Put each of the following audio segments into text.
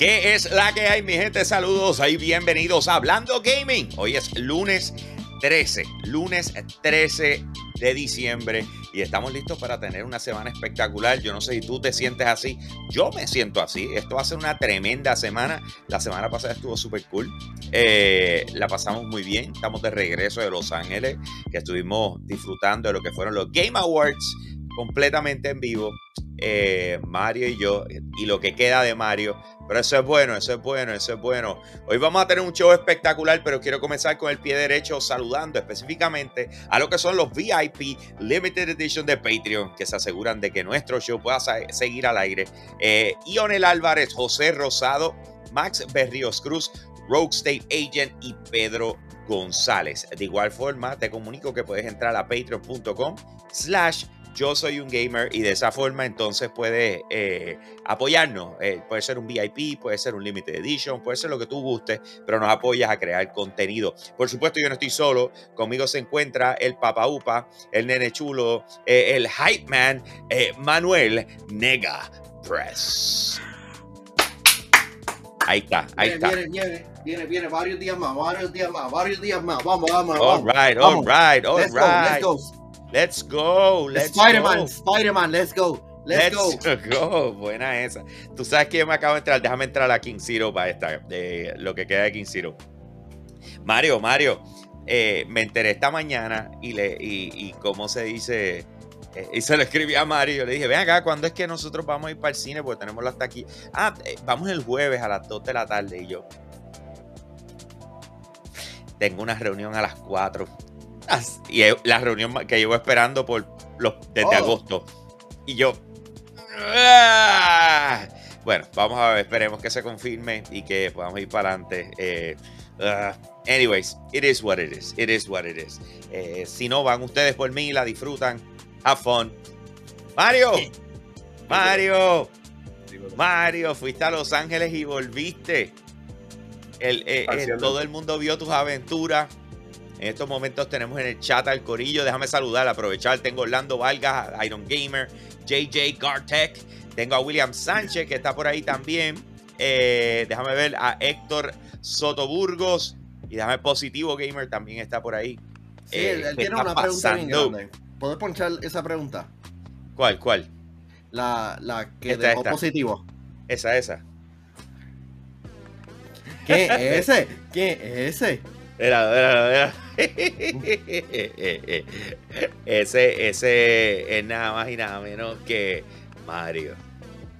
¿Qué es la que hay, mi gente? Saludos y bienvenidos a Hablando Gaming. Hoy es lunes 13, lunes 13 de diciembre y estamos listos para tener una semana espectacular. Yo no sé si tú te sientes así, yo me siento así. Esto va a ser una tremenda semana. La semana pasada estuvo súper cool. Eh, la pasamos muy bien. Estamos de regreso de Los Ángeles, que estuvimos disfrutando de lo que fueron los Game Awards completamente en vivo. Eh, Mario y yo, y lo que queda de Mario. Pero eso es bueno, eso es bueno, eso es bueno. Hoy vamos a tener un show espectacular, pero quiero comenzar con el pie derecho saludando específicamente a lo que son los VIP Limited Edition de Patreon, que se aseguran de que nuestro show pueda seguir al aire. Eh, Ionel Álvarez, José Rosado, Max Berrios Cruz, Rogue State Agent y Pedro González. De igual forma, te comunico que puedes entrar a patreon.com slash yo soy un gamer y de esa forma entonces puede eh, apoyarnos. Eh, puede ser un VIP, puede ser un Limited Edition, puede ser lo que tú gustes, pero nos apoyas a crear contenido. Por supuesto, yo no estoy solo. Conmigo se encuentra el Papa Upa, el Nene Chulo, eh, el Hype Man, Manuel Nega Press. Ahí está, ahí está. Viene, viene, viene, viene, varios días más, varios días más, varios días más. Vamos, vamos, vamos. All right, all right, all let's right. Go, let's go. Let's go. Let's Spider-Man, Spider-Man, let's go. Let's, go. Buena esa. Tú sabes que me acabo de entrar. Déjame entrar a King Zero para esta, de lo que queda de King Zero. Mario, Mario, eh, me enteré esta mañana y, le, y, cómo se dice. Eh, y se lo escribí a Mario. Yo le dije, ven acá, ¿cuándo es que nosotros vamos a ir para el cine? Porque tenemos hasta aquí. Ah, eh, vamos el jueves a las 2 de la tarde. Y yo. Tengo una reunión a las 4 y la reunión que llevo esperando por los, desde oh. agosto. Y yo. ¡ah! Bueno, vamos a ver, esperemos que se confirme y que podamos ir para adelante. Eh, ah, anyways, it is what it is. It is what it is. Eh, si no, van ustedes por mí, la disfrutan. Have fun. Mario, Mario, Mario, fuiste a Los Ángeles y volviste. El, eh, todo el mundo vio tus aventuras. En estos momentos tenemos en el chat al corillo. Déjame saludar, aprovechar. Tengo Orlando Vargas, Iron Gamer, JJ Gartech. Tengo a William Sánchez que está por ahí también. Eh, déjame ver a Héctor Sotoburgos. Y déjame Positivo Gamer también está por ahí. Sí, él, eh, tiene una pregunta bien grande. ¿Puedes ponchar esa pregunta? ¿Cuál, cuál? La, la que dejó positivo. Esa, esa. ¿Qué es ese? ¿Qué es ese? Era, era, era. Ese, ese es nada más y nada menos que Mario.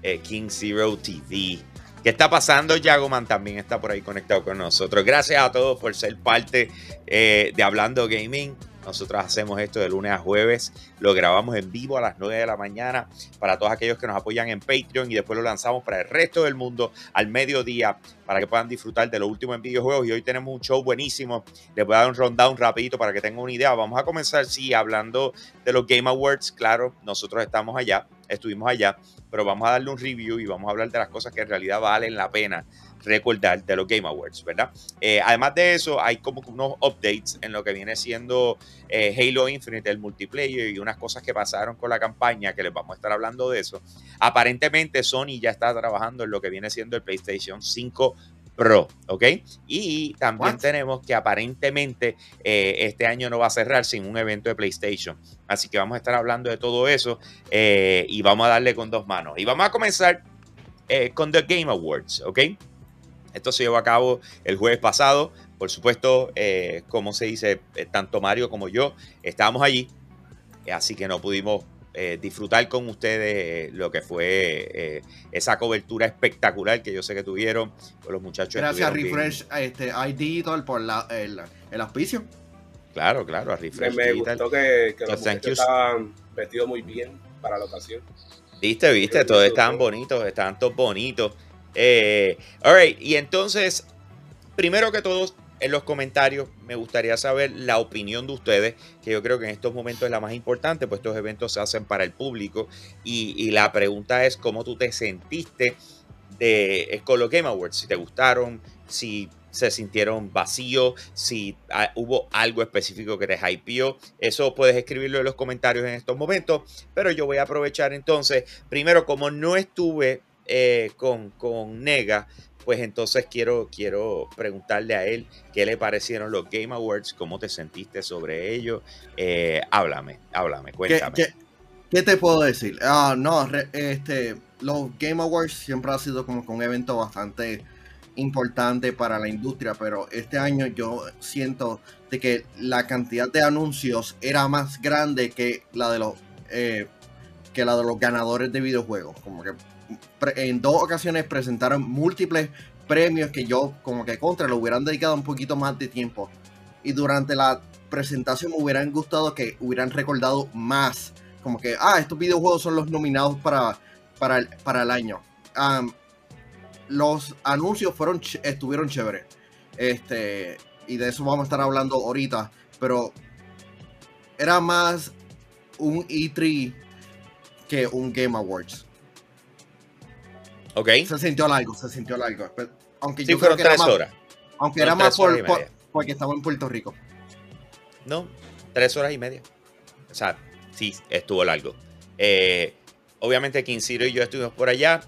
Eh, King Zero TV. ¿Qué está pasando? Yagoman también está por ahí conectado con nosotros. Gracias a todos por ser parte eh, de Hablando Gaming. Nosotros hacemos esto de lunes a jueves, lo grabamos en vivo a las 9 de la mañana para todos aquellos que nos apoyan en Patreon y después lo lanzamos para el resto del mundo al mediodía para que puedan disfrutar de lo último en videojuegos. Y hoy tenemos un show buenísimo. Les voy a dar un rundown rapidito para que tengan una idea. Vamos a comenzar, sí, hablando de los Game Awards. Claro, nosotros estamos allá, estuvimos allá, pero vamos a darle un review y vamos a hablar de las cosas que en realidad valen la pena recordar de los Game Awards, ¿verdad? Eh, además de eso, hay como unos updates en lo que viene siendo eh, Halo Infinite, el multiplayer y unas cosas que pasaron con la campaña, que les vamos a estar hablando de eso. Aparentemente Sony ya está trabajando en lo que viene siendo el PlayStation 5 Pro, ¿ok? Y también tenemos que aparentemente eh, este año no va a cerrar sin un evento de PlayStation. Así que vamos a estar hablando de todo eso y vamos a darle con dos manos. Y vamos a comenzar con The Game Awards, ¿ok? Esto se llevó a cabo el jueves pasado. Por supuesto, eh, como se dice, eh, tanto Mario como yo estábamos allí, eh, así que no pudimos disfrutar con ustedes lo que fue esa cobertura espectacular que yo sé que tuvieron con los muchachos. Gracias a Refresh este, ID por la, el, el, auspicio. Claro, claro, a Refresh Me, gustó que, que los estaban vestidos muy bien para la ocasión. Viste, viste, todos estaban bonitos, estaban todos bonitos. Eh, y entonces, primero que todo, en los comentarios me gustaría saber la opinión de ustedes, que yo creo que en estos momentos es la más importante, pues estos eventos se hacen para el público. Y, la pregunta es cómo tú te sentiste de, con los Game Awards, si te gustaron, si se sintieron vacíos, si ah, hubo algo específico que te hypeó. Eso puedes escribirlo en los comentarios en estos momentos, pero yo voy a aprovechar entonces, primero como no estuve eh, con, con Nega, pues entonces quiero, quiero preguntarle a él qué le parecieron los Game Awards, cómo te sentiste sobre ellos. Eh, háblame, háblame, cuéntame. ¿Qué, te puedo decir? Ah, no, este, los Game Awards siempre ha sido como un evento bastante importante para la industria, pero este año yo siento de que la cantidad de anuncios era más grande que la de los eh, que la de los ganadores de videojuegos. Como que en dos ocasiones presentaron múltiples premios que yo como que contra lo hubieran dedicado un poquito más de tiempo. Y durante la presentación me hubieran gustado que hubieran recordado más. Como que, ah, estos videojuegos son los nominados para, para, el, para el año. los anuncios fueron estuvieron chéveres. Este, y de eso vamos a estar hablando ahorita. Pero era más un E3 que un Game Awards. Ok. Se sintió largo, se sintió largo. Aunque sí, fueron tres horas. Aunque era más por, porque estaba en Puerto Rico. No, tres horas y media. O sea, sí, estuvo largo. Eh, obviamente King Zero y yo estuvimos por allá.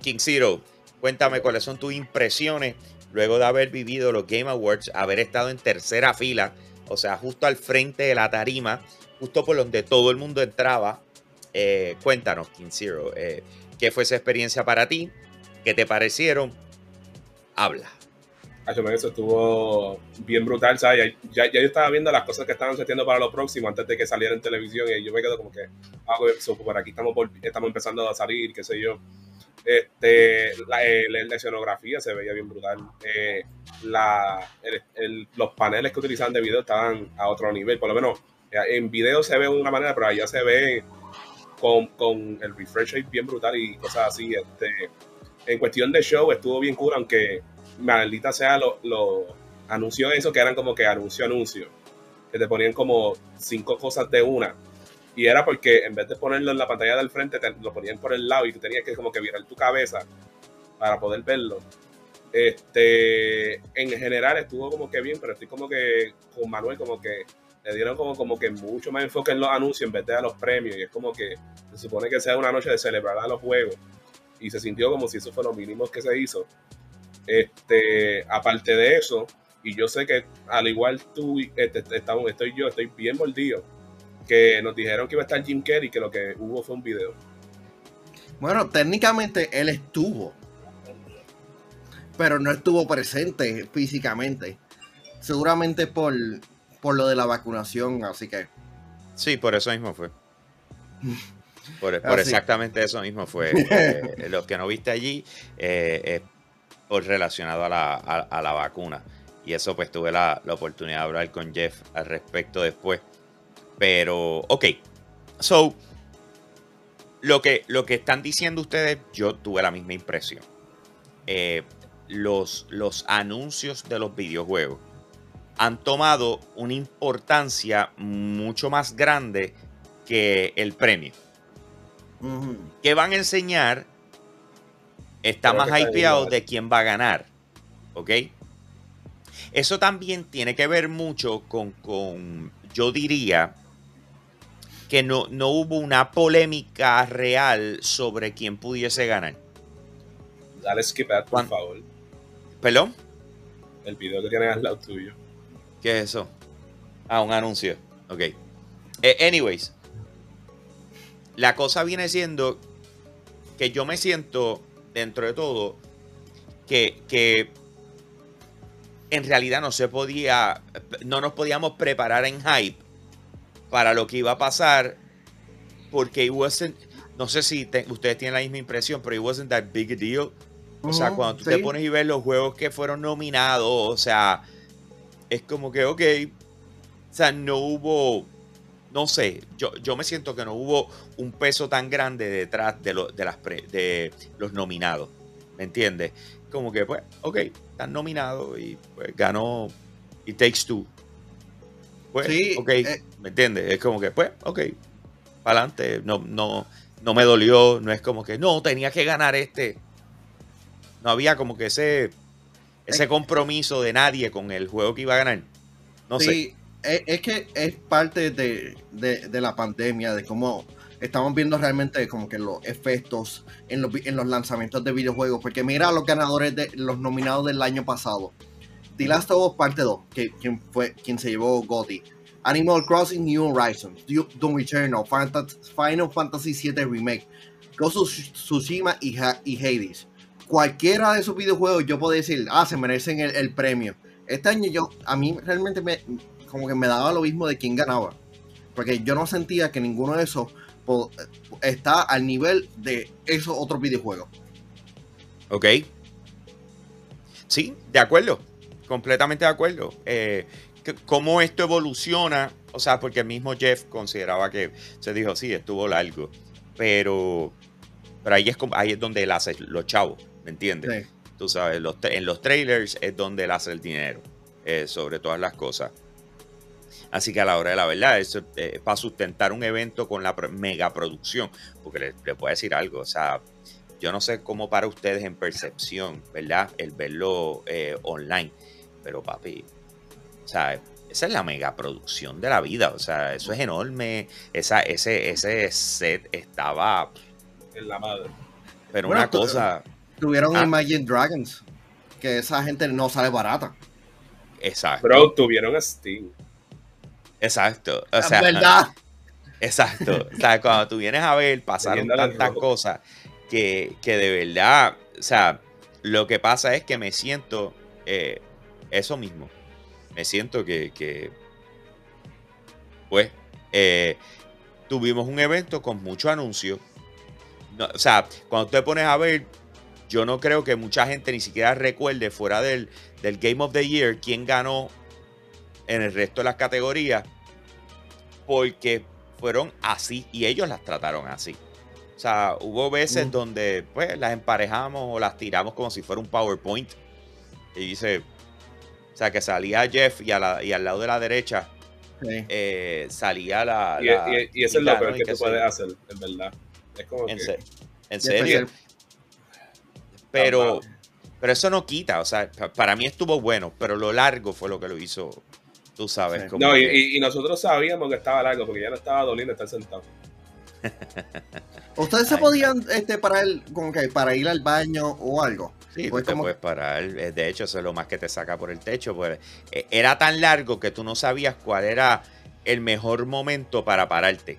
King Zero, cuéntame cuáles son tus impresiones luego de haber vivido los Game Awards, haber estado en tercera fila, o sea, justo al frente de la tarima, justo por donde todo el mundo entraba. Eh, cuéntanos, King Zero, eh, ¿qué fue esa experiencia para ti? ¿Qué te parecieron? Habla. Eso estuvo bien brutal, ¿sabes? Ya, ya, yo estaba viendo las cosas que estaban sucediendo para lo próximo antes de que saliera en televisión y yo me quedo como que, ah, pues, por aquí estamos, estamos empezando a salir, qué sé yo. Este, la, eh, escenografía se veía bien brutal. Eh, la, los paneles que utilizaban de video estaban a otro nivel, por lo menos en video se ve de una manera, pero allá se ve con, con el refresh bien brutal y cosas así. Este, en cuestión de show estuvo bien cool, aunque maldita sea los lo anunció eso que eran como que anuncio anuncio, que te ponían como cinco cosas de una. Y era porque en vez de ponerlo en la pantalla del frente, te lo ponían por el lado y tú tenías que como que virar tu cabeza para poder verlo. Este, en general estuvo como que bien, pero estoy como que con Manuel como que le dieron como, como que mucho más enfoque en los anuncios en vez de a los premios. Y es como que se supone que sea una noche de celebrar a los juegos. Y se sintió como si eso fue lo mínimo que se hizo. Este, aparte de eso, y yo sé que al igual tú, este, estamos, estoy yo, estoy bien mordido, que nos dijeron que iba a estar Jim Carrey, que lo que hubo fue un video. Bueno, técnicamente él estuvo, pero no estuvo presente físicamente. Seguramente por, por lo de la vacunación, así que. Sí, por eso mismo fue. Por, exactamente eso mismo fue. Eh, los que no viste allí, eh, por relacionado a la, a, la, vacuna. Y eso pues tuve la, la, oportunidad de hablar con Jeff al respecto después. Pero, ok. So, lo que, lo que están diciendo ustedes, yo tuve la misma impresión. Eh, los, los anuncios de los videojuegos han tomado una importancia mucho más grande que el premio. Que van a enseñar está más hypeado de quién va a ganar. ¿Ok? Eso también tiene que ver mucho con, con yo diría, que no, no hubo una polémica real sobre quién pudiese ganar. Dale skip ad, por favor. ¿Perdón? El video que tienes al lado tuyo. ¿Qué es eso? Ah, un anuncio. Ok. Eh, anyways, la cosa viene siendo que yo me siento, dentro de todo, que, que en realidad no se podía, no nos podíamos preparar en hype para lo que iba a pasar, porque it wasn't, no sé si ustedes tienen la misma impresión, pero it wasn't that big a deal. O sea, cuando tú te pones y ves los juegos que fueron nominados, o sea, es como que, ok, o sea, no hubo, no sé, yo, yo me siento que no hubo un peso tan grande detrás de, de, las de los nominados, ¿me entiendes? Como que, pues, ok, están nominados y pues ganó It Takes Two. Pues, sí, ok, eh, ¿me entiendes? Es como que, pues, ok, para adelante, no, no, no me dolió, no es como que, no, tenía que ganar este. No había como que ese, ese compromiso de nadie con el juego que iba a ganar. No sí, sé. Es, que es parte de, la pandemia, de cómo estamos viendo realmente como que los efectos en los, en los lanzamientos de videojuegos. Porque mira a los ganadores de los nominados del año pasado. The Last of Us Parte 2, que, quien fue quien se llevó GOTY. Animal Crossing New Horizons, Doom Eternal, Final Fantasy VII Remake, Ghost of Tsushima y, y, Hades. Cualquiera de esos videojuegos yo puedo decir, ah, se merecen el, premio. Este año yo, a mí realmente me, como que me daba lo mismo de quién ganaba. Porque yo no sentía que ninguno de esos está al nivel de esos otros videojuegos. Ok. Sí, de acuerdo. Completamente de acuerdo. Eh, cómo esto evoluciona, o sea, porque el mismo Jeff consideraba que se dijo, sí, estuvo largo, pero, pero ahí, es, ahí es donde él hace los chavos, ¿me entiendes? Tú sabes, en los trailers es donde él hace el dinero, eh, sobre todas las cosas. Así que a la hora de la verdad, eso eh, para sustentar un evento con la mega producción, porque les le puedo decir algo, o sea, yo no sé cómo para ustedes en percepción, ¿verdad? El verlo eh, online, pero papi, o sea, esa es la mega producción de la vida. O sea, eso es enorme. Esa, ese, ese set estaba. En la madre. Pero una cosa. Tuvieron ah. Imagine Dragons. Que esa gente no sale barata. Exacto. Pero tuvieron Steam. Exacto. O sea, verdad. Exacto. O sea, cuando tú vienes a ver, pasaron tantas cosas que, que, de verdad. O sea, lo que pasa es que me siento eh, eso mismo me siento que, pues, eh, tuvimos un evento con mucho anuncio. o sea, cuando te pones a ver, yo no creo que mucha gente ni siquiera recuerde fuera del, del Game of the Year quién ganó en el resto de las categorías, porque fueron así y ellos las trataron así. O sea, hubo veces mm. donde pues las emparejamos o las tiramos como si fuera un PowerPoint. Y dice, o sea, que salía Jeff y, al lado de la derecha eh, salía la. Y, eso es lo peor que tú puedes hacer, en verdad. Es como en, en serio. Pero, pero eso no quita. O sea, para mí estuvo bueno, pero lo largo fue lo que lo hizo. Tú sabes. no, y, nosotros sabíamos que estaba largo porque ya no estaba doliendo estar sentado. ¿Ustedes se podían este, parar como que para ir al baño o algo? Sí, pues te puedes parar. Eh, de hecho, eso es lo más que te saca por el techo. Pues, eh, era tan largo que tú no sabías cuál era el mejor momento para pararte.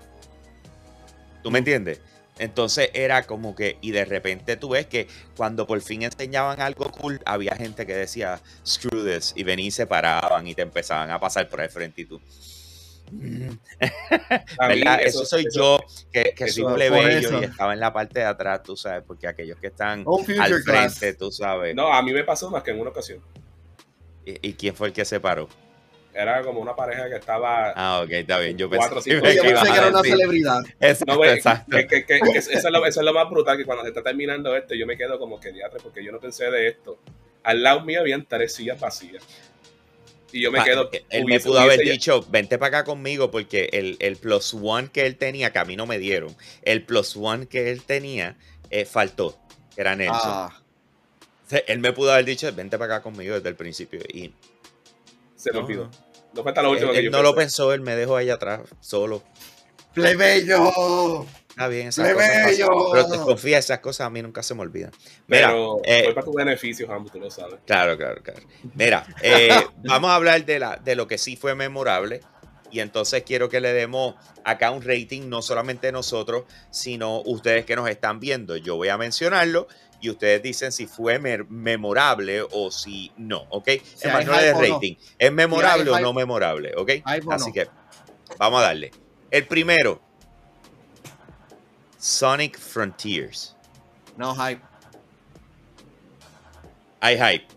¿Tú me entiendes? Entonces era como que, y de repente tú ves que cuando por fin enseñaban algo cool, había gente que decía, screw this, y venían y se paraban y te empezaban a pasar por el frente y tú. Eso, soy yo, que, que soy plebeyo y estaba en la parte de atrás, tú sabes, porque aquellos que están al frente, tú sabes. No, a mí me pasó más que en una ocasión. ¿Y, quién fue el que se paró? Era como una pareja que estaba. Ah, ok, está bien. Yo pensé, que, era una celebridad. no, exacto. Que, eso, es lo, eso, es lo, más brutal, que cuando se está terminando esto, yo me quedo como que diatre, porque yo no pensé de esto. Al lado mío habían tres sillas vacías. Y yo me quedo. Él me pudo haber dicho, vente para acá conmigo, porque el, el, plus one que él tenía, que a mí no me dieron, el plus one que él tenía, eh, faltó, era Nelson. Ah. Él me pudo haber dicho, vente para acá conmigo desde el principio. Y. Se me olvidó. No fue hasta lo último él, que él no lo pensó, él me dejó ahí atrás, solo. ¡Plebeyo! Está bien, esas cosas Pero te confía, esas cosas a mí nunca se me olvidan. Mira, Pero eh, para tu beneficio, Jambo, tú lo sabes. Claro, claro, claro. Mira, eh, vamos a hablar de, la, de lo que sí fue memorable. Y entonces quiero que le demos acá un rating, no solamente nosotros, sino ustedes que nos están viendo. Yo voy a mencionarlo y ustedes dicen si fue memorable o si no, ¿ok? es más, no de rating. ¿Es memorable o no memorable? ¿Ok? Así que vamos a darle. El primero, Sonic Frontiers. No hype. Hay hype.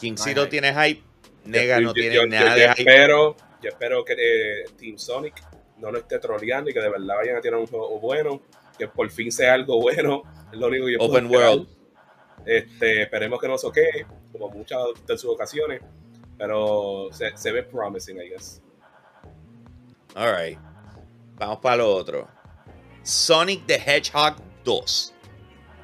King Zero tiene hype. Nega no tiene nada de hype. Espero, yo espero que eh, Team Sonic no lo esté troleando y que de verdad vayan a tener un juego bueno. Que por fin sea algo bueno. Es lo único que yo Open World. Este, esperemos que no soquee, como muchas de sus ocasiones. Pero se, se ve promising, I guess. Alright. Vamos para lo otro. Sonic the Hedgehog 2.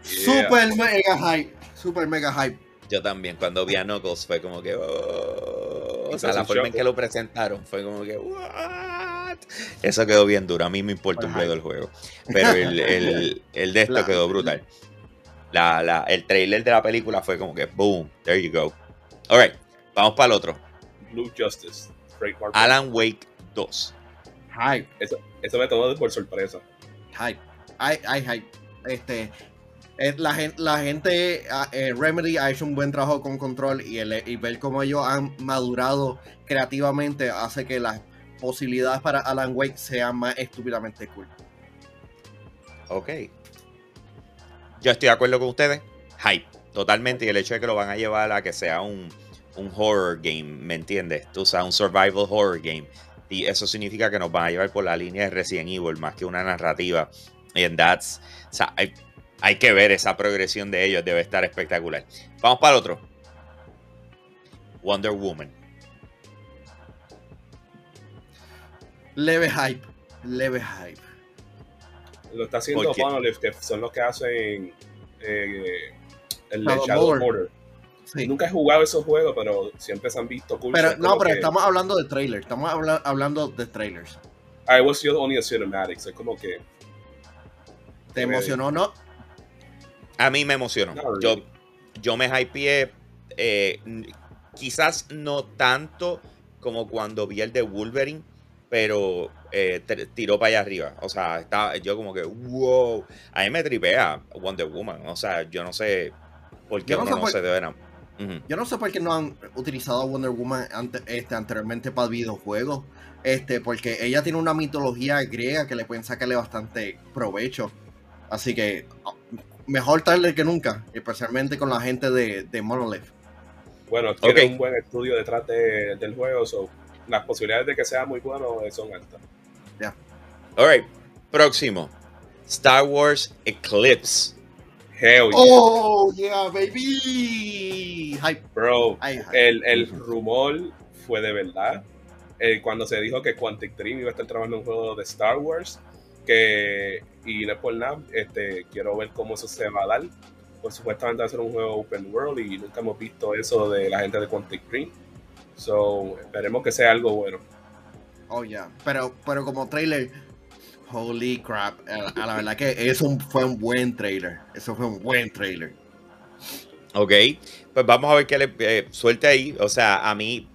Super mega hype. Super mega hype. Yo también, cuando vi a Knuckles fue como que. Oh". o sea, la forma en que lo presentaron fue como que. What? Eso quedó bien duro. A mí me importa un pedo el juego. Pero el, el- el de esto La- quedó brutal. La, la- el trailer de la película fue como que boom, there you go. Alright, vamos para el otro. Blue Justice. Frank Marvel. Alan Wake 2. Hype, Eso, eso me tomó por sorpresa. hype. Hay, hay hype. Este, eh, la, gen- la gente, ah, eh, Remedy ha hecho un buen trabajo con Control y, el- y ver cómo ellos han madurado creativamente hace que las posibilidades para Alan Wake sean más estúpidamente cool. Ok. Yo estoy de acuerdo con ustedes. Hype. Totalmente. Y el hecho de que lo van a llevar a que sea un, un horror game, ¿me entiendes? Tú sabes, un survival horror game. Y eso significa que nos van a llevar por la línea de Resident Evil más que una narrativa. And that's. O sea, hay, hay que ver esa progresión de ellos. Debe estar espectacular. Vamos para el otro. Wonder Woman. Leve hype, leve hype. Lo está haciendo. Monolith, que son los que hacen eh, el Shadow Shadow Border. Sí. Nunca he jugado esos juegos, pero siempre se han visto cool. Pero no, pero que- estamos hablando de trailers, estamos habla- hablando de trailers. I was just only a cinematics. Es como que. ¿Te Ready. emocionó no? A mí me emocionó. Yo, yo me hypeé, eh, quizás no tanto como cuando vi el de Wolverine, pero eh, tiró para allá arriba. O sea, estaba yo como que, wow. A mí me tripea Wonder Woman. O sea, yo no sé por qué Yo no uno sé no por- se debe enamorar. Yo no sé por qué no han utilizado a Wonder Woman ante- este, anteriormente para videojuegos. Este, porque ella tiene una mitología griega que le pueden sacarle bastante provecho. Así que oh, mejor tarde que nunca, especialmente con la gente de, de Monolith. Bueno, tiene Ok. un buen estudio detrás de- del juego, so las posibilidades de que sea muy bueno eh, son altas. All right. Próximo. Star Wars Eclipse. Hell yeah, Oh, yeah, baby. Hype, bro. hype. El, el rumor fue de verdad. Eh, cuando se dijo que Quantic Dream iba a estar trabajando en un juego de Star Wars, que, y por nada, este, quiero ver cómo eso se va a dar. Pues supuestamente va a ser un juego open world y nunca hemos visto eso de la gente de Quantic Dream. So, esperemos que sea algo bueno. Oh, yeah. Pero, pero como trailer, holy crap. A, a la verdad que eso fue un buen trailer. Eso fue un buen trailer. Ok, pues vamos a ver qué le eh, suelte ahí. O sea, a mí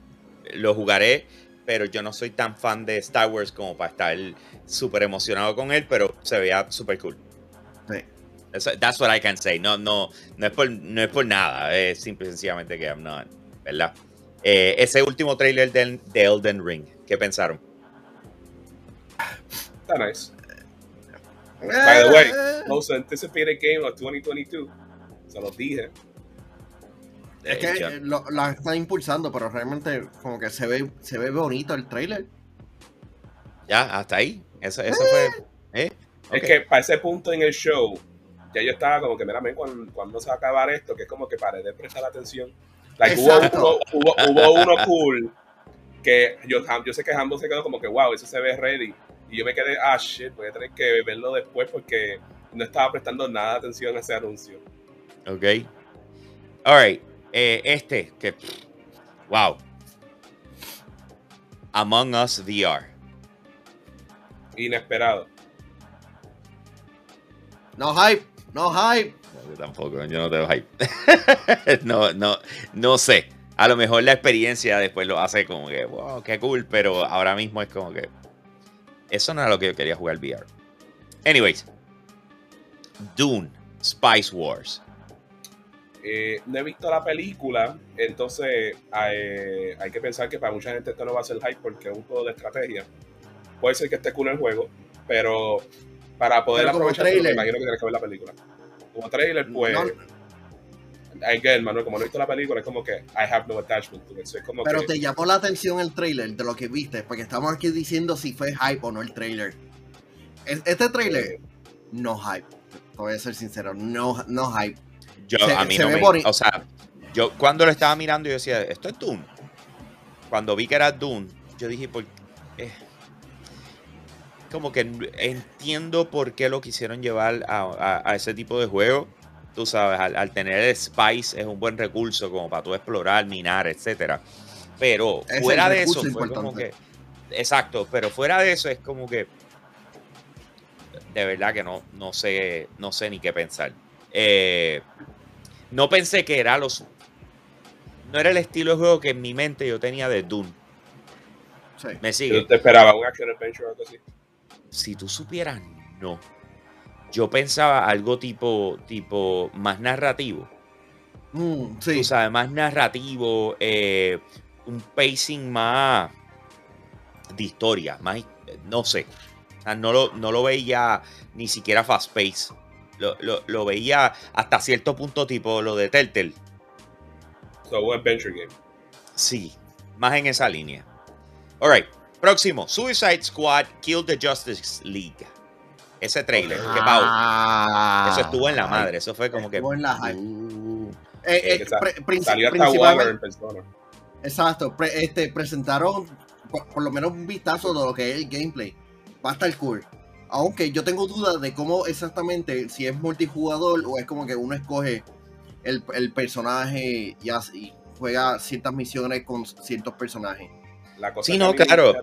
lo jugaré, pero yo no soy tan fan de Star Wars como para estar súper emocionado con él, pero se veía súper cool. Sí. Eso- that's what I can say. No, no, no es por, no es por nada. Es simple y sencillamente que I'm not, ¿verdad? Eh, ese último trailer de, de Elden Ring, ¿qué pensaron? Está nice. By the way, Most anticipated game of 2022. Se los dije. Es que eh, lo, la están impulsando, pero realmente como que se ve, se ve bonito el trailer. Ya, hasta ahí. Eso, eso fue. ¿eh? Es que para ese punto en el show, ya yo estaba como que, mira, men, cuando, cuando se va a acabar esto, que es como que paré de prestar atención. Like, hubo, hubo, hubo, hubo uno cool que yo, yo sé que Hambo se quedó como que, wow, eso se ve ready. Y yo me quedé, ah, shit, voy a tener que verlo después porque no estaba prestando nada de atención a ese anuncio. Ok. Alright. Eh, este, que. Wow. Among Us VR. Inesperado. No hype, no hype. No, yo tampoco, yo no tengo hype. no, no, no sé. A lo mejor la experiencia después lo hace como que, wow, qué cool, pero ahora mismo es como que. Eso no era lo que yo quería jugar VR. Anyways. Dune, Spice Wars. Eh, no he visto la película, entonces hay que pensar que para mucha gente esto no va a ser hype porque es un juego de estrategia. Puede ser que esté cool el juego, pero para poder Pero como aprovechar, me trailer. imagino que tienes que ver la película. Como trailer, pues, No, again, Manuel, como no he visto la película, es como que I have no attachment to it. So, es como pero que, te llamó la atención el trailer de lo que viste, porque estamos aquí diciendo si fue hype o no el trailer. Es- Este trailer, eh, no hype. Te voy a ser sincero, no, no hype. Yo, Se- a mí se no ve me. boni- O sea, yo cuando lo estaba mirando, yo decía, esto es Dune. Cuando vi que era Dune, yo dije, por eh, como que entiendo por qué lo quisieron llevar a, a- a ese tipo de juego. Tú sabes, al, al tener el Spice es un buen recurso como para tú explorar, minar, etcétera. Pero Es fuera de eso, fue como que. exacto, pero fuera de eso es como que de verdad que no, no sé, no sé ni qué pensar. Eh, no pensé que era los no era el estilo de juego que en mi mente yo tenía de Dune. Sí. Me sigue. Yo te esperaba un action adventure o algo así. Si tú supieras, no. Yo pensaba algo tipo, tipo más narrativo. Mm, sí. Tú sabes, más narrativo, eh, un pacing más de historia, más, no sé. O sea, no lo, no lo veía ni siquiera fast pace. Lo, lo- lo veía hasta cierto punto tipo lo de Telltale. So, un adventure game. Sí, más en esa línea. Alright, próximo. Suicide Squad Kill the Justice League. Ese trailer, que pau. Ah, Eso estuvo en la madre. Eso fue como que. Estuvo en la hype. Uh, Eh, eh, que princi- Salió hasta Waller en persona. Exacto, pre- este, presentaron por, por lo menos un vistazo de lo que es el gameplay. Va a estar cool. Aunque yo tengo dudas de cómo exactamente, si es multijugador o es como que uno escoge el, el personaje y, así, juega ciertas misiones con ciertos personajes. La cosa Sí, que no, claro.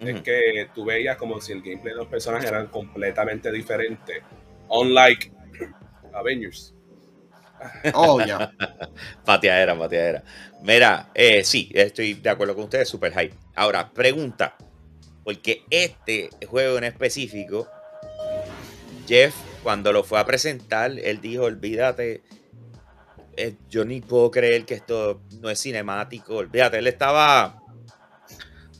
Es que tú veías como si el gameplay de los personajes eran completamente diferentes. Unlike Avengers. Oh, ya. Pateadera, pateadera. Mira, eh, sí, estoy de acuerdo con ustedes, super hype. Ahora, pregunta. Porque este juego en específico, Jeff, cuando lo fue a presentar, él dijo, olvídate, eh, yo ni puedo creer que esto no es cinemático. Olvídate, él estaba...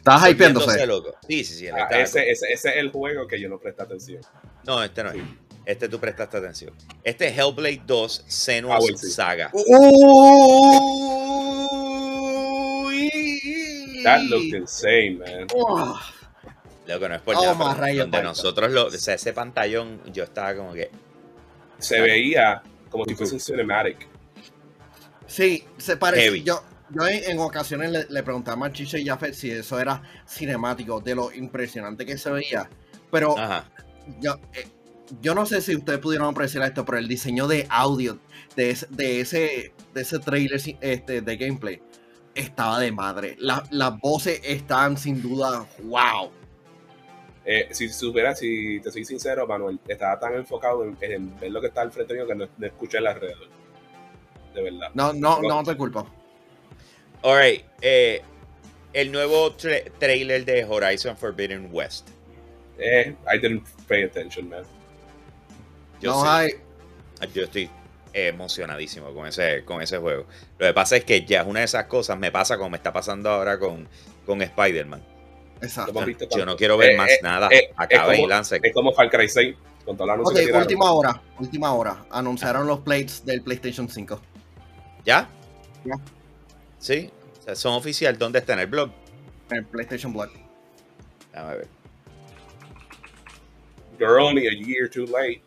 Estás hypeándose. loco. Sí, sí, sí. Ah, ese, ese, ese es el juego que yo no presté atención. No, este no es. Este tú prestaste atención. Este es Hellblade 2 Ah, Senua's bueno, sí. Saga. Uy. That looked insane, man. Oh, Lo que no es por Oh, nada, más pero rayos, donde Marta. nosotros lo, o sea, ese pantallón, yo estaba como que. Se veía como si fuese un cinematic. Sí, se parece. Heavy. Yo, yo en, en ocasiones le, le preguntaba a Chicho y Jafet si eso era cinemático, de lo impresionante que se veía. Pero Ajá. yo, eh, yo no sé si ustedes pudieron apreciar esto, pero el diseño de audio de ese, de ese, de ese trailer este, de gameplay estaba de madre. La- las voces están sin duda, wow. Eh, si supiera, si te soy sincero, Manuel, estaba tan enfocado en, en ver lo que está al frente mío que no, no escuché el alrededor. De verdad. No, no, no te culpo. Alright. eh, el nuevo tra- trailer de Horizon Forbidden West. Eh, I didn't pay attention, man. Yo, no sí, hay. yo estoy emocionadísimo con ese, con ese juego. Lo que pasa es que ya es una de esas cosas, me pasa como me está pasando ahora con, con Spider-Man. Exacto. Yo no quiero ver Eh, más eh, nada. eh, Acabe es y lance. Es como Far Cry 6, con toda la Ok, última hora, última hora. Anunciaron los plates del PlayStation 5. ¿Ya? Ya. Sí. O sea, son oficial. ¿Dónde está? En el blog. El PlayStation Blood. Déjame ver. You're only a year too late.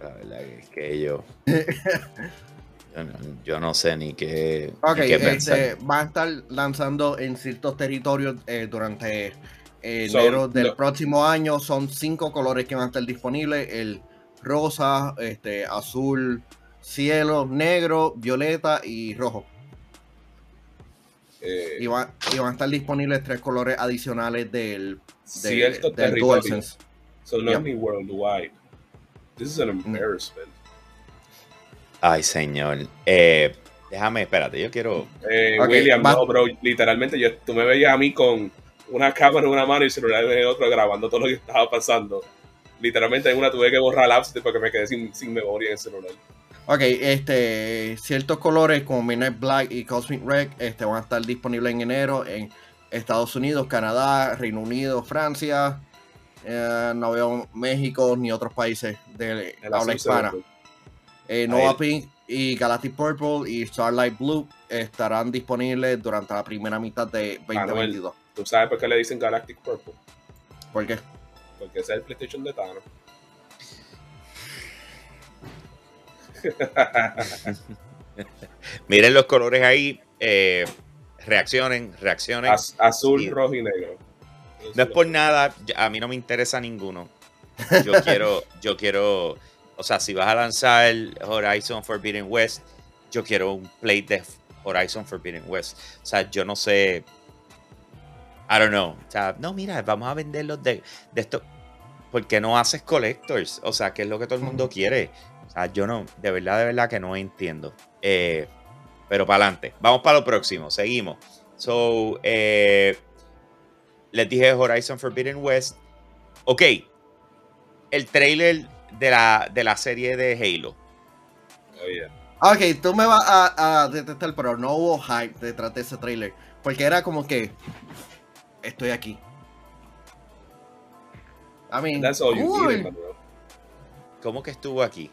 La verdad que es que yo. yo, no, yo no sé ni qué, Ok, ni qué pensar. este, van a estar lanzando en ciertos territorios eh, durante eh, enero del próximo año. Son cinco colores que van a estar disponibles: el rosa, este, azul, cielo, negro, violeta y rojo. Eh, Y, va- y van a estar disponibles tres colores adicionales del, del territorio. DualSense. So no Yep. es ni worldwide. This is an embarrassment. Ay, señor. Eh, déjame, espérate, yo quiero. Eh, William, va- no, bro. Literalmente, yo, tú me veías a mí con una cámara en una mano y el celular en el otro grabando todo lo que estaba pasando. Literalmente en una tuve que borrar apps porque me quedé sin, sin memoria en el celular. Ok, este, ciertos colores como Midnight Black y Cosmic Red este, van a estar disponibles en enero en Estados Unidos, Canadá, Reino Unido, Francia. eh, no veo México ni otros países de El habla hispana. Eh, Nova Pink y Galactic Purple y Starlight Blue estarán disponibles durante la primera mitad de 2022. ¿Tú sabes por qué le dicen Galactic Purple? ¿Por qué? Porque ese es el PlayStation de Thanos. Miren los colores ahí. eh, reaccionen, reaccionen. Az- azul, rojo y negro. No es por nada, a mí no me interesa ninguno. Yo quiero, yo quiero, o sea, si vas a lanzar el Horizon Forbidden West, yo quiero un plate de Horizon Forbidden West. O sea, yo no sé, I don't know. O sea, no, mira, vamos a venderlos de, de esto. ¿Por qué no haces collectors? O sea, ¿qué es lo que todo el mundo quiere? Sea, yo no, de verdad, de verdad que no entiendo. Eh, pero para adelante. Vamos para lo próximo. Seguimos. So, eh, les dije Horizon Forbidden West. Ok. El trailer de la, de la serie de Halo. Oh, yeah. Ok, tú me vas a, a detestar, pero no hubo hype detrás de ese trailer. Porque era como que. Estoy aquí. I mean, That's all you cool. needed, Manuel. ¿Cómo que estuvo aquí?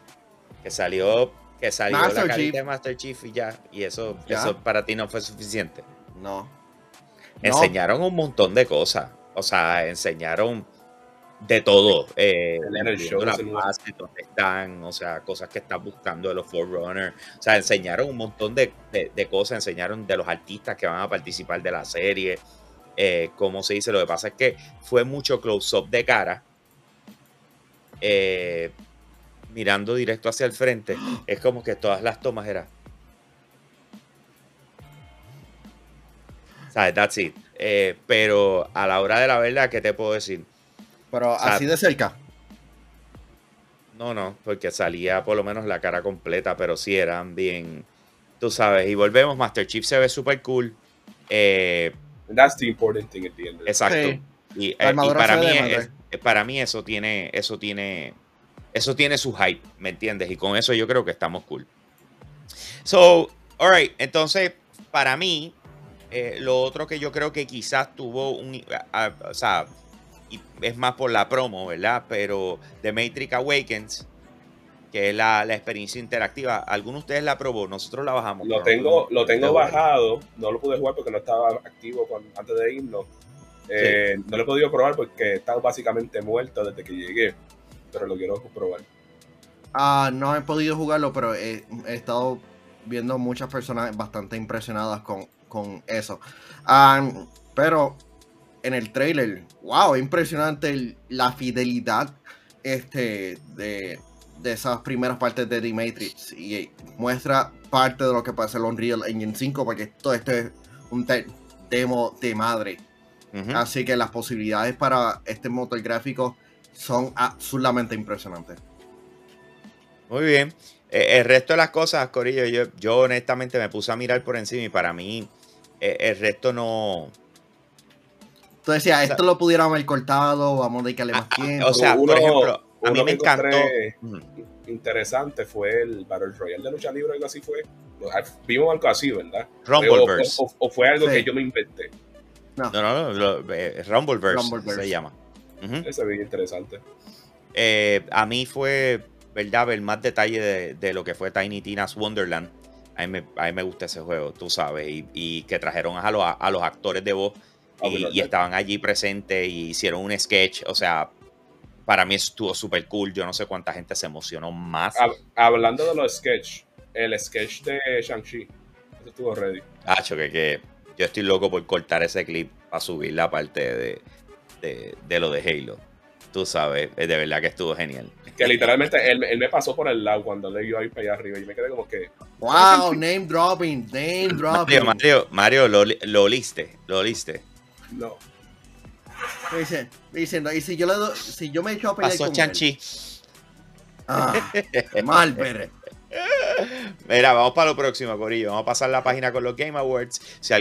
Que salió, que salió Master la carita de Master Chief y ya. Y eso, Ya. eso para ti no fue suficiente. No. No. Enseñaron un montón de cosas. O sea, enseñaron de todo. Eh, El Show, las ese bases, dónde están, o sea, cosas que están buscando de los Forerunner. O sea, enseñaron un montón de, de- de cosas. Enseñaron de los artistas que van a participar de la serie. Eh, como se dice, lo que pasa es que fue mucho close-up de cara. eh, mirando directo hacia el frente. Es como que todas las tomas eran. ¿Sabes? That's it. Eh, pero a la hora de la verdad, ¿qué te puedo decir? Pero sea, así de cerca. No, no, porque salía por lo menos la cara completa, pero sí eran bien, tú sabes. Y volvemos, Master Chief se ve súper cool. Eh, that's the important thing at the end. exacto. Sí. Y, eh, y para mí, es- para mí eso tiene, eso tiene, eso tiene su hype, ¿me entiendes? Y con eso yo creo que estamos cool. So, alright, entonces, para mí, eh, lo otro que yo creo que quizás tuvo un, a- a- o sea, y es más por la promo, ¿verdad? Pero The Matrix Awakens, que es la, la experiencia interactiva, ¿alguno de ustedes la probó? Nosotros la bajamos. Lo tengo, no- lo tengo bajado, no lo pude jugar porque no estaba activo antes de irnos. Eh, No lo he podido probar porque estaba básicamente muerto desde que llegué, pero lo quiero probar. Ah, no he podido jugarlo, pero he, he estado viendo muchas personas bastante impresionadas con, con eso. Ah, pero en el trailer, wow, impresionante el- la fidelidad este, de, de esas primeras partes de The Matrix. Y muestra parte de lo que pasa en Unreal Engine 5, porque todo esto es un demo de madre. Así que las posibilidades para este motor gráfico son absolutamente impresionantes. Muy bien. Eh, el resto de las cosas, Corillo, yo, yo honestamente me puse a mirar por encima y para mí eh, el resto no... Tú decías, O sea- esto lo pudiéramos haber cortado, vamos a dedicarle más tiempo. o sea, por ejemplo, a mí me encantó... Interesante fue el Battle Royale de lucha libre, algo así fue. Vimos algo así, ¿verdad? Rumbleverse. O, o- o fue algo Sí. que yo me inventé. No, No, no, no, lo- eh, Rumbleverse, Rumbleverse. se llama. Ese video interesante. Eh, a mí fue, ¿verdad? Ver más detalle de, de lo que fue Tiny Tina's Wonderland. A mí me, a mí me gusta ese juego, tú sabes. Y, y que trajeron a los, a los actores de voz Ah, y, estaban allí presentes y hicieron un sketch. O sea, para mí estuvo súper cool. Yo no sé cuánta gente se emocionó más. Hab- hablando de los sketch, el sketch de Shang-Chi, estuvo ready. Hacho, que, que yo estoy loco por cortar ese clip para subir la parte de, de, de lo de Halo. Tú sabes, eh, de verdad que estuvo genial. Que literalmente él, él me pasó por el lado cuando le iba a ir para allá arriba y me quedé como que, wow, name dropping, name dropping. Mario, Mario, Mario, lo, lo oliste, lo oliste. no. Me dice- me diciendo, y si yo le doy- si yo me echo a pelear Pasó con él? Chanchi. Ah, mal, Pérez. Mira, vamos para lo próximo, Corillo. Vamos a pasar la página con los Game Awards. Si,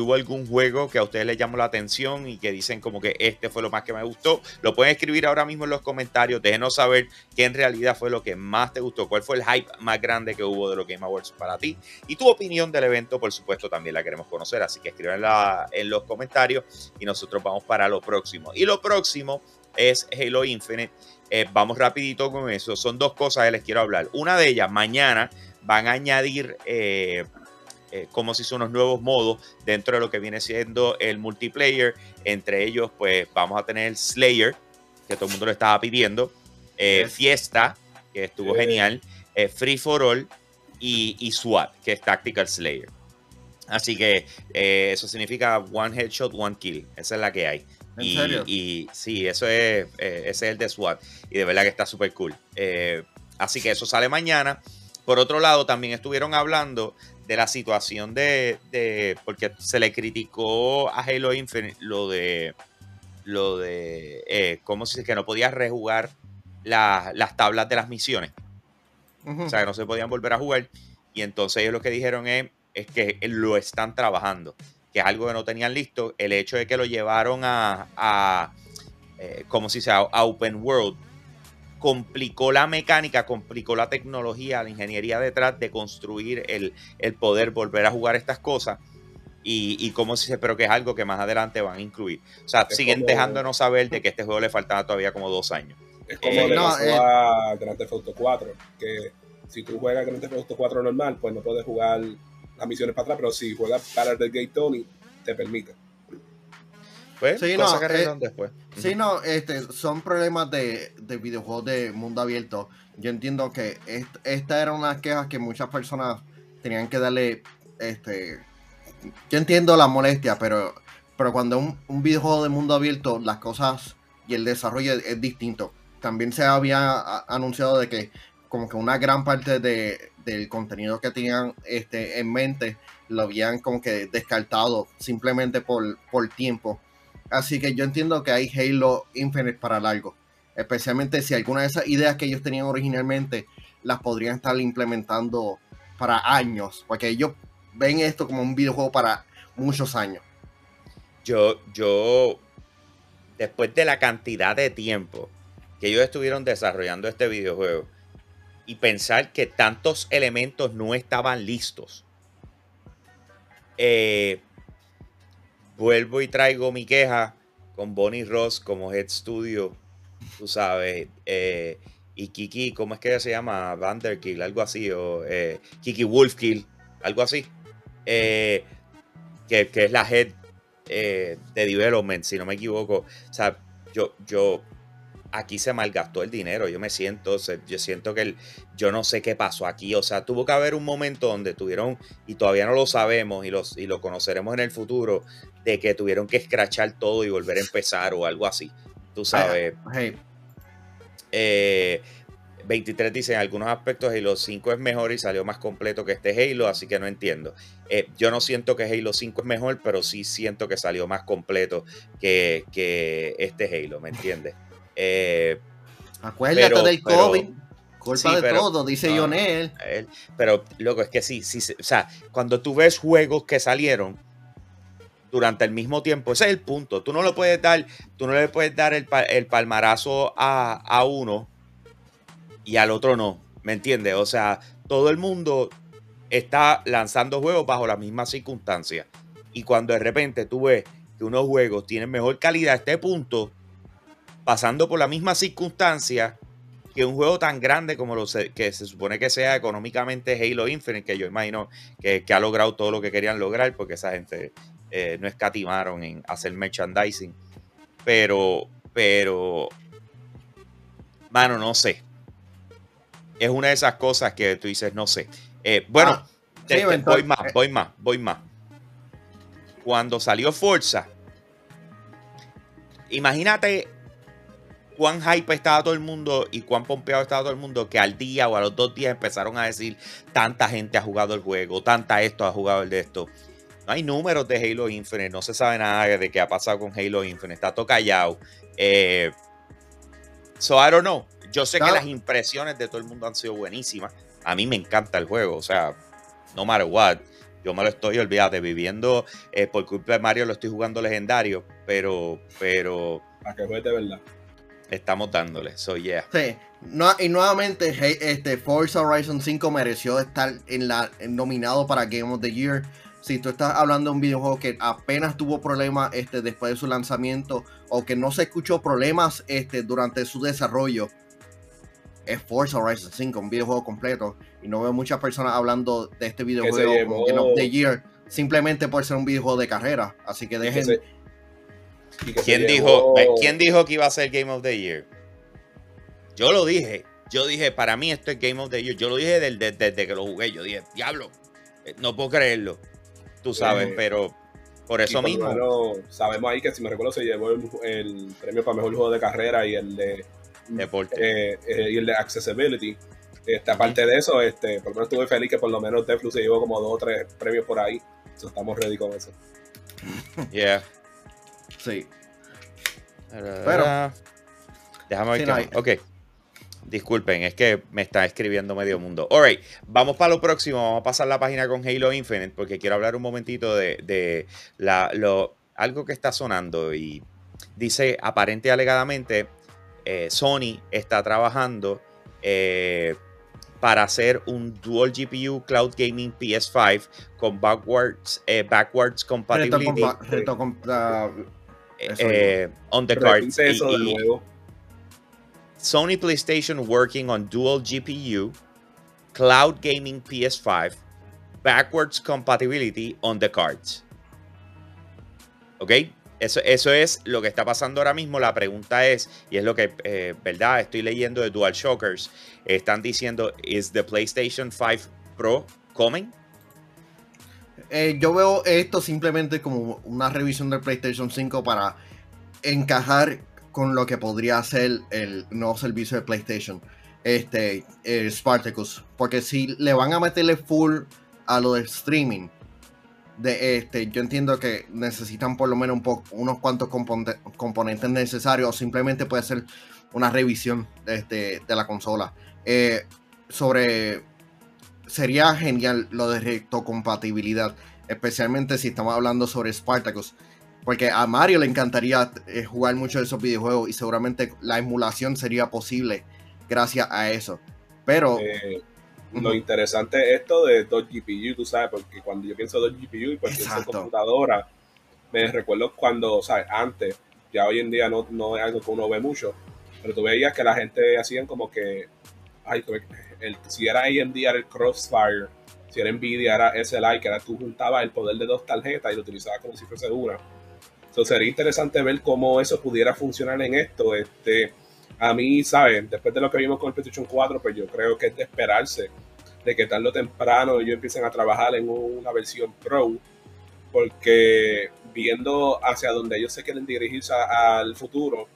hubo algún juego que a ustedes les llamó la atención y que dicen como que este fue lo más que me gustó, lo pueden escribir ahora mismo en los comentarios. Déjenos saber qué en realidad fue lo que más te gustó, cuál fue el hype más grande que hubo de los Game Awards para ti. Y tu opinión del evento, por supuesto, también la queremos conocer. Así que escríbanla en los comentarios y nosotros vamos para lo próximo. Y lo próximo es Halo Infinite. Eh, vamos rapidito con eso. Son dos cosas que les quiero hablar. Una de ellas, mañana van a añadir eh, eh, como si son unos nuevos modos dentro de lo que viene siendo el multiplayer. Entre ellos, pues vamos a tener Slayer, que todo el mundo lo estaba pidiendo. eh, Yes. Fiesta, que estuvo genial. eh, Free for All y, y SWAT, que es Tactical Slayer. Así que eh, eso significa One Headshot, One Kill. Esa es la que hay. ¿En y, serio? y sí, eso es, eh, ese es el de SWAT. Y de verdad que está súper cool. Eh, así que eso sale mañana. Por otro lado, también estuvieron hablando de la situación de, de, Porque se le criticó a Halo Infinite lo de. Lo de. Eh, ¿Cómo se dice? Que no podías rejugar las tablas de las misiones. O sea, que no se podían volver a jugar. Y entonces ellos lo que dijeron es, es que lo están trabajando. Que es algo que no tenían listo. El hecho de que lo llevaron a. a eh, ¿Cómo se dice? a Open World complicó la mecánica, complicó la tecnología, la ingeniería detrás de construir el, poder volver a jugar estas cosas. Y, y como se pero que es algo que más adelante van a incluir. O sea, siguen dejándonos saber de que este juego le faltaba todavía como dos años. Es como eh, le pasó eh, a Grand Theft Auto 4, que si tú juegas Grand Theft Auto 4 normal, pues no puedes jugar las misiones para atrás, pero si juegas para el Gate Tony, te permite. Pues, sí, no, eh, después. Sí, no, este, son problemas de, de, videojuegos de mundo abierto. Yo entiendo que esta era una queja que muchas personas tenían que darle, este, yo entiendo la molestia, pero, pero cuando un, un videojuego de mundo abierto, las cosas y el desarrollo es, distinto. También se había anunciado de que como que una gran parte de, del contenido que tenían este, en mente lo habían como que descartado simplemente por, por tiempo Así que yo entiendo que hay Halo Infinite para largo. Especialmente si alguna de esas ideas que ellos tenían originalmente las podrían estar implementando para años. Porque ellos ven esto como un videojuego para muchos años. Yo, yo, después de la cantidad de tiempo que ellos estuvieron desarrollando este videojuego y pensar que tantos elementos no estaban listos, eh, vuelvo y traigo mi queja con Bonnie Ross como Head Studio, tú sabes, eh, y Kiki, ¿cómo es que se llama? Vanderkill, algo así, o eh, Kiki Wolfkill, algo así, eh, que, es la head de development, si no me equivoco. O sea, yo, yo aquí se malgastó el dinero. Yo me siento, yo siento que el, yo no sé qué pasó aquí. O sea, tuvo que haber un momento donde tuvieron, y todavía no lo sabemos y, los, y lo conoceremos en el futuro, de que tuvieron que escrachar todo y volver a empezar o algo así. Tú sabes. 23 eh, dice en algunos aspectos Halo 5 es mejor y salió más completo que este Halo, así que no entiendo. Eh, yo no siento que Halo 5 es mejor, pero sí siento que salió más completo que, que este Halo, ¿me entiendes? Eh, Acuérdate del COVID. Culpa de todo, dice Lionel. Pero, loco, es que sí, sí, o sea, cuando tú ves juegos que salieron durante el mismo tiempo, ese es el punto. Tú no le puedes dar, tú no le puedes dar el, palmarazo a, a, uno y al otro no. ¿Me entiendes? O sea, todo el mundo está lanzando juegos bajo las mismas circunstancias. Y cuando de repente tú ves que unos juegos tienen mejor calidad a este punto, pasando por la misma circunstancia que un juego tan grande como lo que se supone que sea económicamente Halo Infinite, que yo imagino que, ha logrado todo lo que querían lograr, porque esa gente eh, no escatimaron en hacer merchandising. Pero, pero, mano, no sé. Es una de esas cosas que tú dices, no sé. Eh, bueno, ah, voy más, eh. voy más, voy más. Cuando salió Forza, imagínate cuán hype estaba todo el mundo y cuán pompeado estaba todo el mundo que al día o a los dos días empezaron a decir tanta gente ha jugado el juego, tanta esto ha jugado el de esto. No hay números de Halo Infinite, no se sabe nada de qué ha pasado con Halo Infinite, está todo callado. Eh, so I don't know. Yo sé que las impresiones de todo el mundo han sido buenísimas. A mí me encanta el juego, o sea, no matter what. Yo me lo estoy, olvidando, viviendo eh, por culpa de Mario, lo estoy jugando legendario, pero, pero. A que juegue de verdad estamos dándole. So, yeah. Sí. No, y nuevamente, este, Forza Horizon 5 mereció estar en la, nominado para Game of the Year. Si tú estás hablando de un videojuego que apenas tuvo problemas este, después de su lanzamiento o que no se escuchó problemas este, durante su desarrollo, es Forza Horizon 5, un videojuego completo. Y no veo muchas personas hablando de este videojuego como Game of the Year simplemente por ser un videojuego de carrera. Así que dejen. ¿Quién dijo, ¿Quién dijo que iba a ser Game of the Year? Yo lo dije. Yo dije, para mí esto es Game of the Year. Yo lo dije desde, que lo jugué. Yo dije, diablo, eh, no puedo creerlo. Tú sabes, eh, pero por eso mismo. sabemos ahí que si me recuerdo se llevó el, premio para mejor juego de carrera y el de deporte eh, y el de accessibility. Este, aparte de eso, este, por lo menos estuve feliz que por lo menos Deathloop se llevó como dos o tres premios por ahí. Estamos ready con eso. Yeah. Sí. Pero. Déjame ver Sí, qué no, más. Ok. Disculpen, es que me está escribiendo medio mundo. Alright, vamos para lo próximo. Vamos a pasar la página con Halo Infinite porque quiero hablar un momentito de, de la, lo, algo que está sonando. Y dice, aparente y alegadamente, eh, Sony está trabajando eh, para hacer un dual GPU Cloud Gaming PS5 con backwards, eh, backwards Reto, compatibility compa- reto compa- eso eh, on the Y- de nuevo. Sony PlayStation working on dual GPU, cloud gaming PS5, backwards compatibility on the cards. ¿Ok? Eso, eso es lo que está pasando ahora mismo. La pregunta es, y es lo que, eh, ¿verdad? Estoy leyendo de DualShockers. Están diciendo, ¿is the PlayStation 5 Pro coming? Eh, yo veo esto simplemente como una revisión del PlayStation 5 para encajar con lo que podría ser el nuevo servicio de PlayStation, este, Spartacus. Porque si le van a meterle full a lo de streaming, de este, yo entiendo que necesitan por lo menos un poco, unos cuantos componente- componentes necesarios, o simplemente puede ser una revisión este, de la consola. Eh, sobre sería genial lo de retrocompatibilidad, especialmente si estamos hablando sobre Spartacus. Porque a Mario le encantaría eh, jugar mucho de esos videojuegos y seguramente la emulación sería posible gracias a eso. Pero Eh, Lo interesante es esto de dos GPU, tú sabes, porque cuando yo pienso dos GPU y pues pienso computadora, me recuerdo cuando, ¿sabes? Antes, ya hoy en día no, no es algo que uno ve mucho, pero tú veías que la gente hacían como que, ay, como que si era AMD era el Crossfire, si era Nvidia era SLI, que era tú juntabas el poder de dos tarjetas y lo utilizabas como si fuese una. Entonces sería interesante ver cómo eso pudiera funcionar en esto. Este, a mí, ¿sabes? Después de lo que vimos con el PlayStation 4, pues yo creo que es de esperarse de que tarde o temprano ellos empiecen a trabajar en una versión Pro, porque viendo hacia donde ellos se quieren dirigirse al futuro,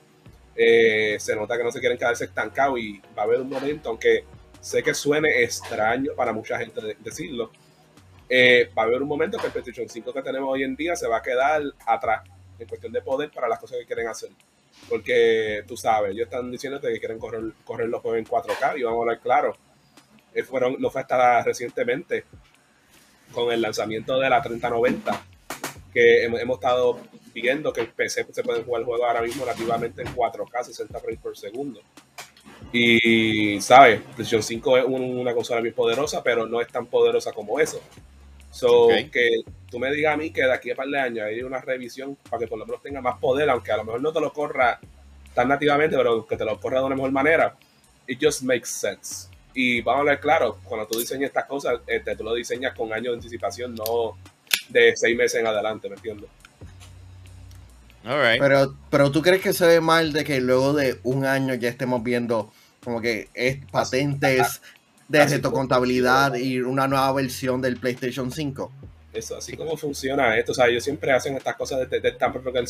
eh, se nota que no se quieren quedarse estancados y va a haber un momento, aunque sé que suene extraño para mucha gente de- decirlo, eh, va a haber un momento que el PlayStation 5 que tenemos hoy en día se va a quedar atrás en cuestión de poder para las cosas que quieren hacer. Porque tú sabes, ellos están diciendo que quieren correr, correr los juegos en 4K y vamos a hablar claro. Eh, fueron, fue hasta recientemente con el lanzamiento de la 3090 que hemos, hemos estado viendo que en PC se pueden jugar juegos ahora mismo nativamente en 4K, 60 frames por segundo. Y, ¿sabes? PlayStation 5 es un- una consola bien poderosa, pero no es tan poderosa como eso. So, que tú me digas a mí que de aquí a par de años hay una revisión para que por lo menos tenga más poder, aunque a lo mejor no te lo corra tan nativamente, pero que te lo corra de una mejor manera. It just makes sense. Y vamos a hablar claro, cuando tú diseñas estas cosas, este, tú lo diseñas con años de anticipación, no de seis meses en adelante, ¿me entiendes? All right. Pero, pero tú crees que se ve mal de que luego de un año ya estemos viendo como que es patentes de así retrocontabilidad y una nueva versión del PlayStation 5. Eso, así como funciona esto. O sea, ellos siempre hacen estas cosas de, de tan pronto que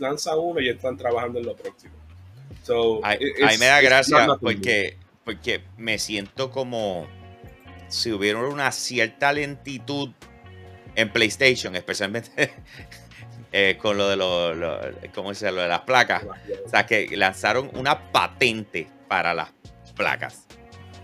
lanza uno y están trabajando en lo próximo. So, Ahí, it- ahí it's- me da gracia porque, porque me siento como si hubiera una cierta lentitud en PlayStation, especialmente eh, con lo de, lo, lo- ¿cómo se lo de las placas. O sea, que lanzaron una patente para las placas.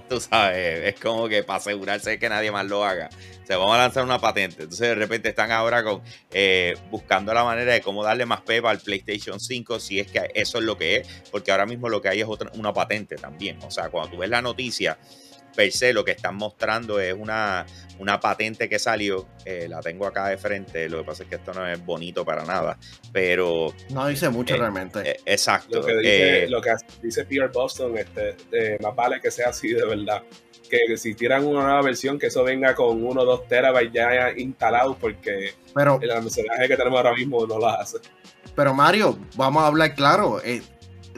Tú sabes, es como que para asegurarse de que nadie más lo haga. O sea, vamos a lanzar una patente. Entonces, de repente están ahora con eh, buscando la manera de cómo darle más pepa al PlayStation 5, si es que eso es lo que es, porque ahora mismo lo que hay es otra, una patente también. O sea, cuando tú ves la noticia, per se lo que están mostrando es una, una patente que salió. eh, la tengo acá de frente. Lo que pasa es que esto no es bonito para nada. Pero, No dice mucho Eh, realmente. eh, exacto. Lo que dice, eh, lo que dice Pierre Boston, este, eh, más vale que sea así de verdad. Que si tiran una nueva versión, que eso venga con 1 o 2 terabytes ya instalados, porque pero, el almacenaje que tenemos ahora mismo no lo hace. pero Mario, vamos a hablar claro. eh,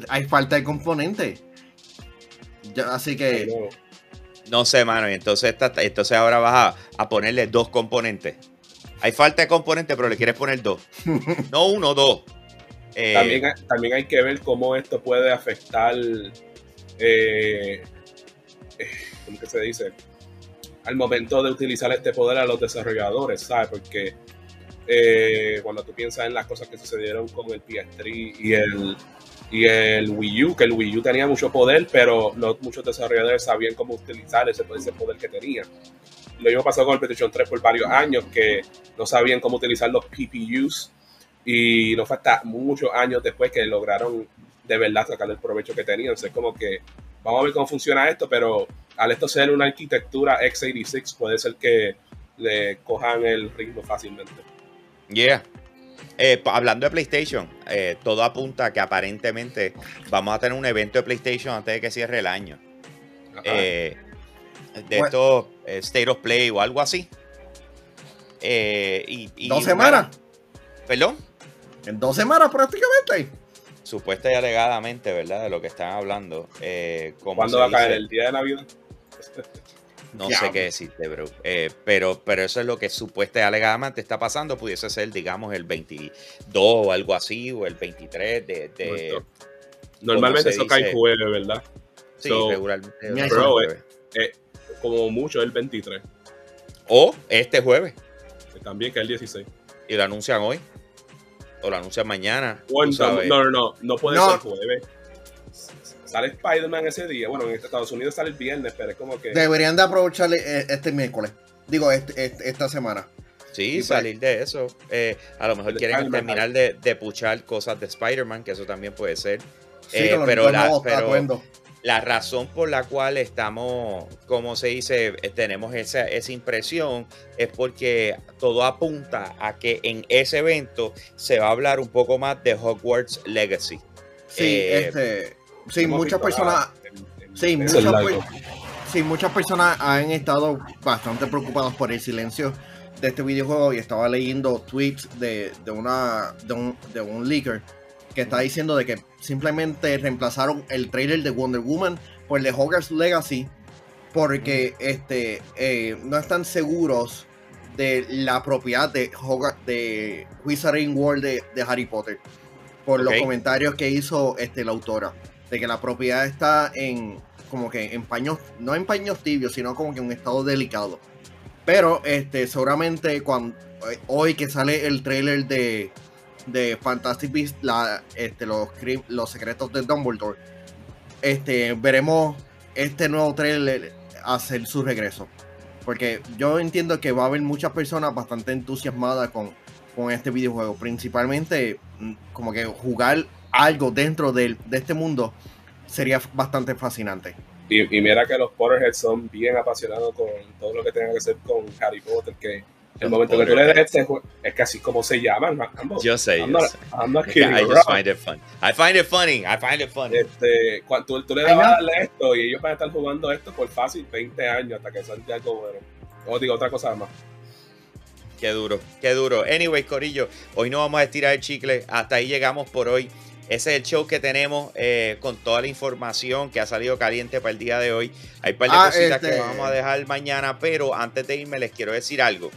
hay falta de componentes. Ya, así que Pero, No sé, mano. Y entonces, esta- entonces ahora vas a, a ponerle dos componentes. Hay falta de componentes, pero le quieres poner dos. No uno, dos. Eh, también, hay- también hay que ver cómo esto puede afectar eh, eh, ¿cómo que se dice? Al momento de utilizar este poder a los desarrolladores, ¿sabes? Porque eh, cuando tú piensas en las cosas que sucedieron con el PS3 y el, y el Wii U, que el Wii U tenía mucho poder, pero no muchos desarrolladores sabían cómo utilizar ese, ese poder que tenía. Lo mismo pasó con el PlayStation 3 por varios años, que no sabían cómo utilizar los PPUs y no fue hasta muchos años después que lograron de verdad sacar el provecho que tenían. es como que vamos a ver cómo funciona esto, pero al esto ser una arquitectura x86 puede ser que le cojan el ritmo fácilmente. Yeah. Eh, hablando de PlayStation, eh, todo apunta a que aparentemente vamos a tener un evento de PlayStation antes de que cierre el año. Eh, de esto, State of Play o algo así. y, ¿Dos semanas? ¿Perdón? En dos semanas prácticamente. Supuesta y alegadamente, ¿verdad? De lo que están hablando. ¿Cuándo va a caer? ¿El día de Navidad? No sé qué decirte, bro. Eh, pero, pero eso es lo que supuestamente alegadamente está pasando. Pudiese ser, digamos, el 22 o algo así, o el 23 de. Normalmente eso cae jueves, ¿verdad? Sí, regularmente. Eh, eh, como mucho el 23. O este jueves. También que es el 16. Y lo anuncian hoy. O lo anuncian mañana. no, no, no, no puede ser jueves sale Spider-Man ese día. Bueno, en Estados Unidos sale el viernes, pero es como que. Deberían de aprovecharle eh, este miércoles. Digo, este, este, esta semana. Sí, pues, salir de eso. Eh, a lo mejor quieren terminar de, de, puchar cosas de Spider-Man, que eso también puede ser. Sí, eh, pero, la, pero la, razón por la cual estamos, como se dice, tenemos esa, esa impresión es porque todo apunta a que en ese evento se va a hablar un poco más de Hogwarts Legacy. Sí, este Sí, muchas personas. Sí, muchas, sí, muchas personas han estado bastante preocupadas por el silencio de este videojuego y estaba leyendo tweets de, una, de, un, de un leaker que está diciendo de que simplemente reemplazaron el trailer de Wonder Woman por el de Hogwarts Legacy porque este eh, no están seguros de la propiedad de, de Wizarding World de, Harry Potter por los comentarios que hizo este, la autora de que la propiedad está en como que en paños, no en paños tibios, sino como que en un estado delicado. Pero este, seguramente cuando eh, hoy que sale el trailer de, de Fantastic Beasts, la, este, los, los secretos de Dumbledore, este, veremos este nuevo trailer hacer su regreso. Porque yo entiendo que va a haber muchas personas bastante entusiasmadas con, con este videojuego. Principalmente mm, como que jugar algo dentro de, este mundo sería bastante fascinante. Y, mira que los Potterheads son bien apasionados con todo lo que tenga que ver con Harry Potter, que el momento que tú le des este juego es casi como se llaman. yo sé, yo sé. I just find it fun. I find it funny. I find it funny. Este, cuando tú, le das a darle esto y ellos van a estar jugando esto por fácil 20 años hasta que salga algo bueno. O digo otra cosa más. Qué duro, qué duro. Anyway, Corillo, hoy no vamos a estirar el chicle. Hasta ahí llegamos por hoy. Ese es el show que tenemos eh, con toda la información que ha salido caliente para el día de hoy. Hay un par de ah, cositas que este vamos a dejar mañana, pero antes de irme les quiero decir algo.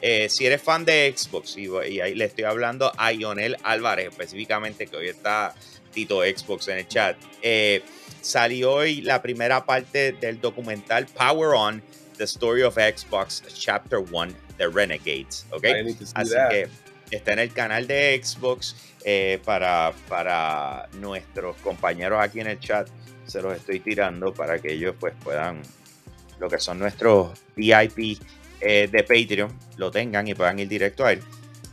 Eh, si eres fan de Xbox, y, ahí le estoy hablando a Ionel Álvarez específicamente, que hoy está Tito Xbox en el chat, eh, salió hoy la primera parte del documental Power On, The Story of Xbox, Chapter 1, The Renegades. ¿okay? Así que está en el canal de Xbox. Eh, para, para nuestros compañeros aquí en el chat. Se los estoy tirando para que ellos pues puedan, lo que son nuestros VIP eh, de Patreon, lo tengan y puedan ir directo a él.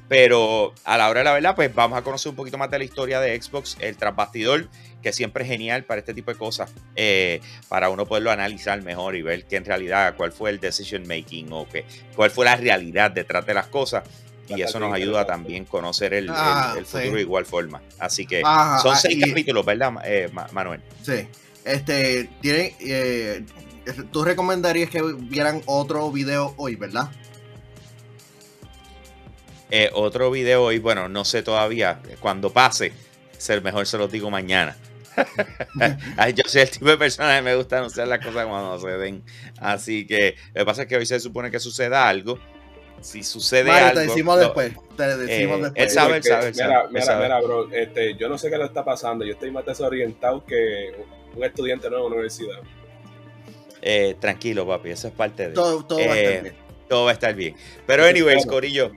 Pero a la hora de la verdad, pues vamos a conocer un poquito más de la historia de Xbox, el trasbastidor, que siempre es genial para este tipo de cosas, eh, para uno poderlo analizar mejor y ver que en realidad cuál fue el decision making o que, cuál fue la realidad detrás de las cosas y eso nos ayuda también a conocer el, ah, futuro de igual forma. Así que son seis capítulos, ¿verdad, eh, Manuel? Sí. Este, tiene, eh, tú recomendarías que vieran otro video hoy, ¿verdad? Eh, otro video hoy, bueno, no sé todavía. Cuando pase, ser mejor se los digo mañana. yo soy el tipo de persona que me gusta anunciar las cosas cuando se den. Así que lo que pasa es que hoy se supone que suceda algo si sucede algo. Te decimos después. Te decimos eh, después. Él sabe, él sabe. Mira, mira, mira, bro. Este, yo no sé qué le está pasando. Yo estoy más desorientado que un estudiante nuevo en la universidad. Eh, tranquilo, papi, eso es parte de. Todo, todo va a estar Eh, bien. Todo va a estar bien. Pero, anyways. Corillo,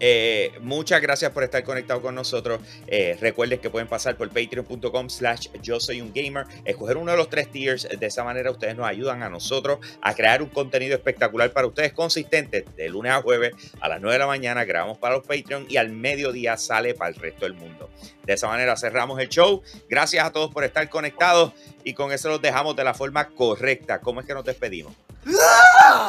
eh, muchas gracias por estar conectado con nosotros. Eh, recuerden que pueden pasar por patreon.com slash yo soy un gamer, escoger uno de los tres tiers. De esa manera ustedes nos ayudan a nosotros a crear un contenido espectacular para ustedes consistente de lunes a jueves a las 9 de la mañana. Grabamos para los Patreon y al mediodía sale para el resto del mundo. De esa manera cerramos el show. Gracias a todos por estar conectados y con eso los dejamos de la forma correcta. ¿Cómo es que nos despedimos? ¡Ah!